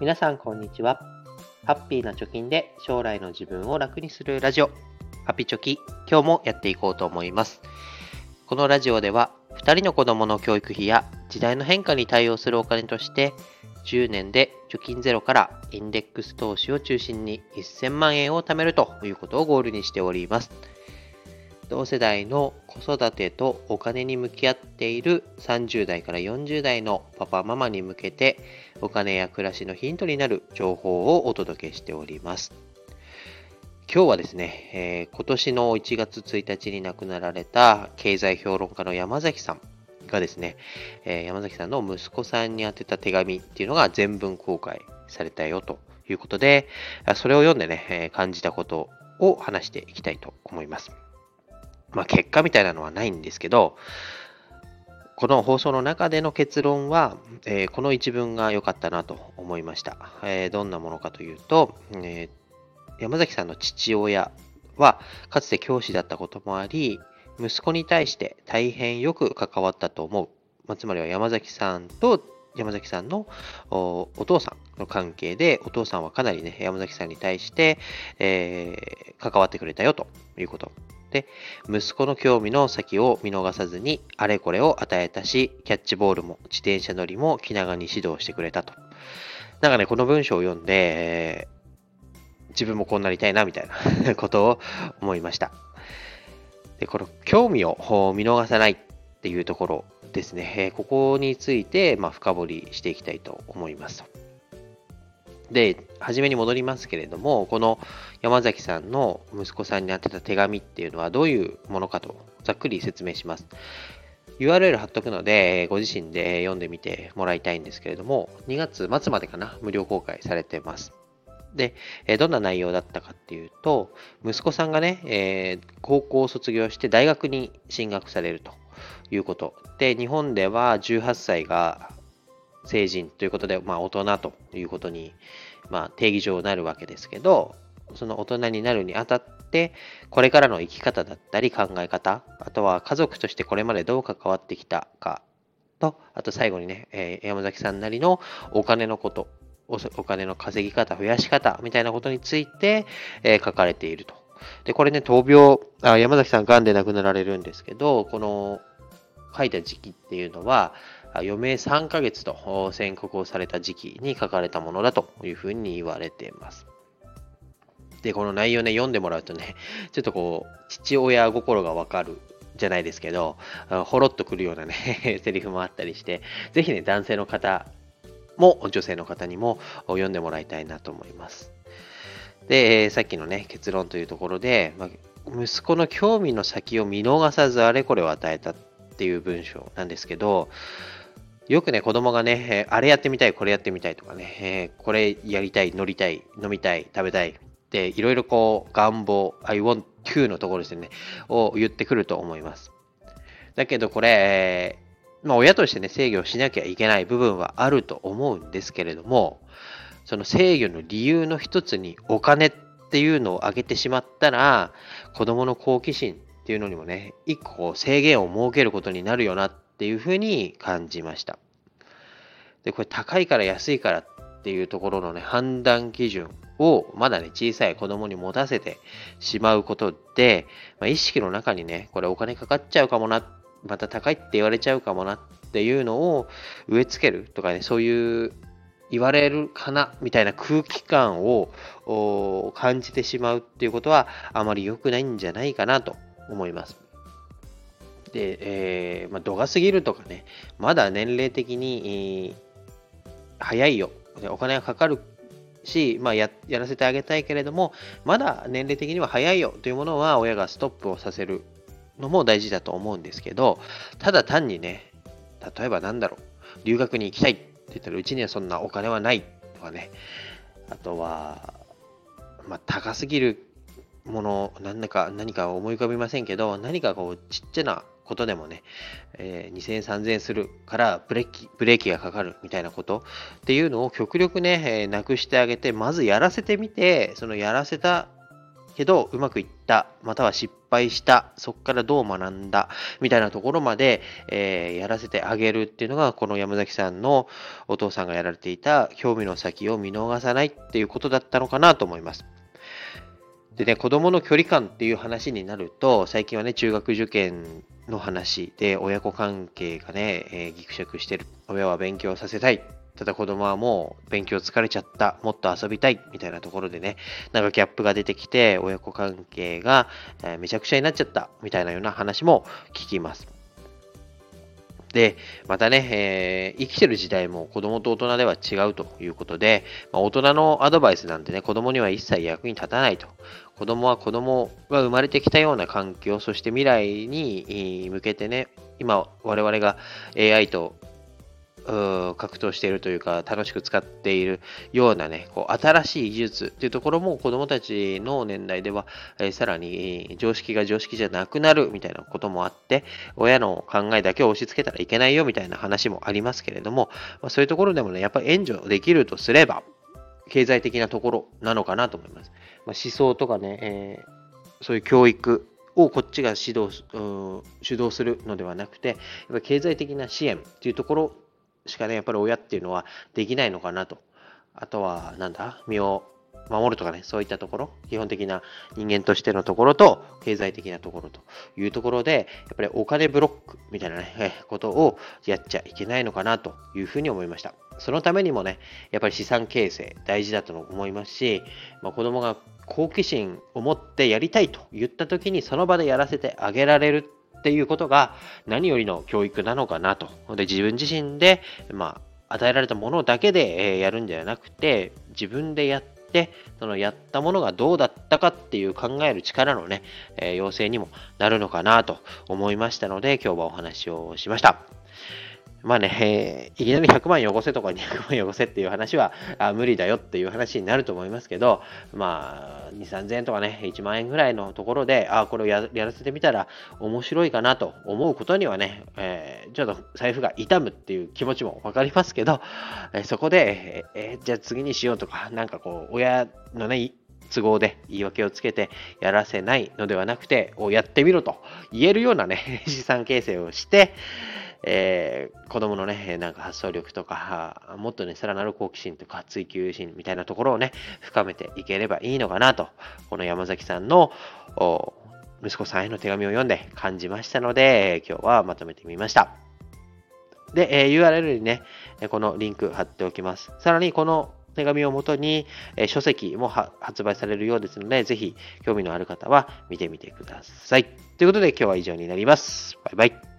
皆さんこんにちは。ハッピーな貯金で将来の自分を楽にするラジオ、ハピチョキ、今日もやっていこうと思います。このラジオでは、2人の子供の教育費や時代の変化に対応するお金として、10年で貯金ゼロからインデックス投資を中心に1000万円を貯めるということをゴールにしております。同世代の子育てとお金に向き合っている30代から40代のパパママに向けてお金や暮らしのヒントになる情報をお届けしております。今日はですね、えー、今年の1月1日に亡くなられた経済評論家の山崎さんがですね、えー、山崎さんの息子さんに宛てた手紙っていうのが全文公開されたよということで、それを読んでね、えー、感じたことを話していきたいと思います。まあ、結果みたいなのはないんですけど、この放送の中での結論は、えー、この一文が良かったなと思いました。えー、どんなものかというと、えー、山崎さんの父親はかつて教師だったこともあり、息子に対して大変よく関わったと思う。まあ、つまりは山崎さんと山崎さんのお父さんの関係で、お父さんはかなりね、山崎さんに対して、え、関わってくれたよということ。で、息子の興味の先を見逃さずに、あれこれを与えたし、キャッチボールも自転車乗りも気長に指導してくれたと。なんかね、この文章を読んで、自分もこうなりたいな、みたいな ことを思いました。で、この興味を見逃さないっていうところですね、ここについて、ま、深掘りしていきたいと思いますと。で、初めに戻りますけれども、この山崎さんの息子さんに宛てた手紙っていうのはどういうものかとざっくり説明します。URL 貼っとくので、ご自身で読んでみてもらいたいんですけれども、2月末までかな、無料公開されてます。で、どんな内容だったかっていうと、息子さんがね、え、高校を卒業して大学に進学されるということ。で、日本では18歳が成人ということで、まあ、大人ということに、まあ、定義上なるわけですけど、その大人になるにあたって、これからの生き方だったり考え方、あとは家族としてこれまでどう関わってきたかと、あと最後にね、えー、山崎さんなりのお金のこと、お金の稼ぎ方、増やし方みたいなことについて、えー、書かれていると。で、これね、闘病あ、山崎さん、がんで亡くなられるんですけど、この書いた時期っていうのは、余命3ヶ月と宣告をされた時期に書かれたものだというふうに言われています。で、この内容ね、読んでもらうとね、ちょっとこう、父親心がわかるじゃないですけど、ほろっとくるようなね、セリフもあったりして、ぜひね、男性の方も女性の方にも読んでもらいたいなと思います。で、さっきのね、結論というところで、まあ、息子の興味の先を見逃さずあれこれを与えたっていう文章なんですけど、よくね、子供がね、あれやってみたい、これやってみたいとかね、これやりたい、乗りたい、飲みたい、食べたいっていろいろこう願望、I want to のところですね、を言ってくると思います。だけどこれ、まあ親としてね、制御しなきゃいけない部分はあると思うんですけれども、その制御の理由の一つにお金っていうのを挙げてしまったら、子供の好奇心っていうのにもね、一個制限を設けることになるよなっていうふうに感じました。で、これ高いから安いからっていうところのね、判断基準をまだね、小さい子供に持たせてしまうことで、まあ、意識の中にね、これお金かかっちゃうかもな、また高いって言われちゃうかもなっていうのを植え付けるとかね、そういう言われるかなみたいな空気感を感じてしまうっていうことはあまり良くないんじゃないかなと思います。で、えー、まあ、度が過ぎるとかね、まだ年齢的に、えー、早いよ。お金がかかるし、まあや、やらせてあげたいけれども、まだ年齢的には早いよ。というものは親がストップをさせるのも大事だと思うんですけど、ただ単にね、例えばなんだろう、留学に行きたいって言ったら、うちにはそんなお金はないとかね、あとは、まあ、高すぎるもの、何か、何か思い浮かびませんけど、何かこう、ちっちゃなことでもね、えー、2000円、3000円するからブレーキ、ブレーキがかかるみたいなことっていうのを極力ね、えー、なくしてあげて、まずやらせてみて、そのやらせたけど、うまくいった、または失敗した、そこからどう学んだ、みたいなところまで、えー、やらせてあげるっていうのが、この山崎さんのお父さんがやられていた興味の先を見逃さないっていうことだったのかなと思います。でね、子供の距離感っていう話になると、最近はね、中学受験の話で、親子関係がね、えー、ギクシャクしてる。親は勉強させたい。ただ子供はもう勉強疲れちゃった。もっと遊びたい。みたいなところでね、なんかギャップが出てきて、親子関係が、えー、めちゃくちゃになっちゃった。みたいなような話も聞きます。で、またね、えー、生きてる時代も子供と大人では違うということで、まあ、大人のアドバイスなんてね、子供には一切役に立たないと。子供は子供が生まれてきたような環境、そして未来に向けてね、今我々が AI と格闘しているというか、楽しく使っているようなね、こう新しい技術っていうところも子供たちの年代では、えー、さらに常識が常識じゃなくなるみたいなこともあって、親の考えだけを押し付けたらいけないよみたいな話もありますけれども、まあ、そういうところでもね、やっぱり援助できるとすれば、経済的なところなのかなと思います。まあ、思想とかね、えー、そういう教育をこっちが指導主導するのではなくて、やっぱ経済的な支援っていうところしかね、やっぱり親っていうのはできないのかなと。あとは、なんだ、身を守るとかね、そういったところ、基本的な人間としてのところと、経済的なところというところで、やっぱりお金ブロックみたいなね、ことをやっちゃいけないのかなというふうに思いました。そのためにもね、やっぱり資産形成大事だと思いますし、まあ、子供が好奇心を持ってやりたいと言った時にその場でやらせてあげられるっていうことが何よりの教育なのかなと。で自分自身で、まあ、与えられたものだけでやるんではなくて、自分でやって、そのやったものがどうだったかっていう考える力のね、えー、要請にもなるのかなと思いましたので、今日はお話をしました。まあね、えー、いきなり100万よこせとか200万よこせっていう話はあ無理だよっていう話になると思いますけど、まあ、2、3000円とかね、1万円ぐらいのところで、あこれをやらせてみたら面白いかなと思うことにはね、えー、ちょっと財布が痛むっていう気持ちもわかりますけど、えー、そこで、えー、じゃあ次にしようとか、なんかこう、親のね、都合で言い訳をつけてやらせないのではなくて、やってみろと言えるようなね、資産形成をして、えー、子供のね、なんか発想力とか、もっとね、さらなる好奇心とか追求心みたいなところをね、深めていければいいのかなと、この山崎さんの息子さんへの手紙を読んで感じましたので、今日はまとめてみました。で、え、URL にね、このリンク貼っておきます。さらに、この手紙をもとに、え、書籍も発売されるようですので、ぜひ興味のある方は見てみてください。ということで今日は以上になります。バイバイ。